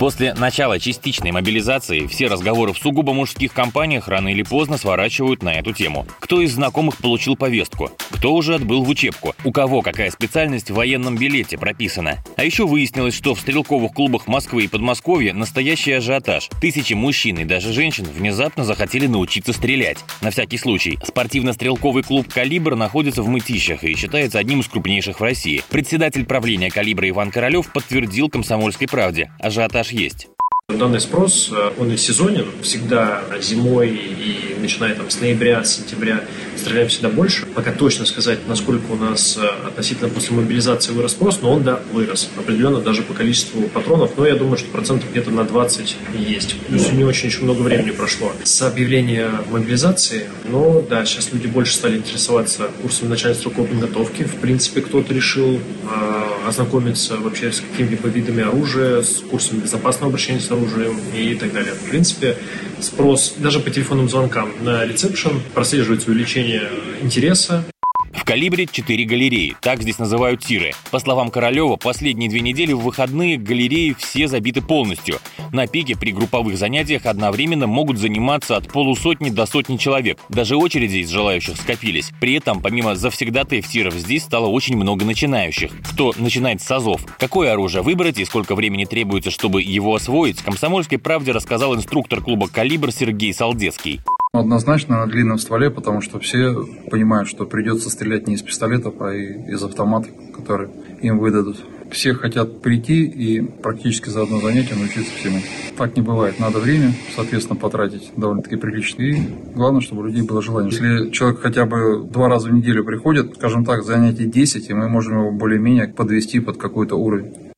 После начала частичной мобилизации все разговоры в сугубо мужских компаниях рано или поздно сворачивают на эту тему. Кто из знакомых получил повестку? Кто уже отбыл в учебку? У кого какая специальность в военном билете прописана? А еще выяснилось, что в стрелковых клубах Москвы и Подмосковья настоящий ажиотаж. Тысячи мужчин и даже женщин внезапно захотели научиться стрелять. На всякий случай, спортивно-стрелковый клуб «Калибр» находится в Мытищах и считается одним из крупнейших в России. Председатель правления «Калибра» Иван Королев подтвердил «Комсомольской правде». Ажиотаж есть. Данный спрос, э, он и сезонен, всегда зимой и начиная там с ноября, с сентября стреляем всегда больше. Пока точно сказать, насколько у нас э, относительно после мобилизации вырос спрос, но он, да, вырос. Определенно даже по количеству патронов, но я думаю, что процентов где-то на 20 есть. Плюс не очень еще много времени прошло. С объявления мобилизации, ну да, сейчас люди больше стали интересоваться курсами начальной стрелковой подготовки. В принципе, кто-то решил э, ознакомиться вообще с какими-либо видами оружия, с курсами безопасного обращения с оружием, и так далее. В принципе, спрос даже по телефонным звонкам на ресепшн прослеживается увеличение интереса «Калибре» четыре галереи, так здесь называют тиры. По словам Королева, последние две недели в выходные галереи все забиты полностью. На пике при групповых занятиях одновременно могут заниматься от полусотни до сотни человек. Даже очереди из желающих скопились. При этом, помимо завсегдатаев тиров, здесь стало очень много начинающих. Кто начинает с АЗОВ? Какое оружие выбрать и сколько времени требуется, чтобы его освоить, «Комсомольской правде» рассказал инструктор клуба «Калибр» Сергей Солдецкий. Однозначно на длинном стволе, потому что все понимают, что придется стрелять не из пистолетов, а из автоматов, которые им выдадут. Все хотят прийти и практически за одно занятие научиться всему. Так не бывает. Надо время, соответственно, потратить довольно-таки прилично. И главное, чтобы у людей было желание. Если человек хотя бы два раза в неделю приходит, скажем так, занятий 10, и мы можем его более-менее подвести под какой-то уровень.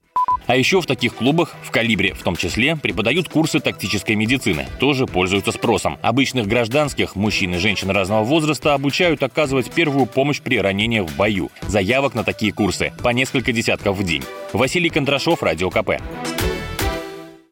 А еще в таких клубах, в «Калибре» в том числе, преподают курсы тактической медицины. Тоже пользуются спросом. Обычных гражданских, мужчин и женщин разного возраста обучают оказывать первую помощь при ранениях в бою. Заявок на такие курсы по несколько десятков в день. Василий Кондрашов, Радио КП.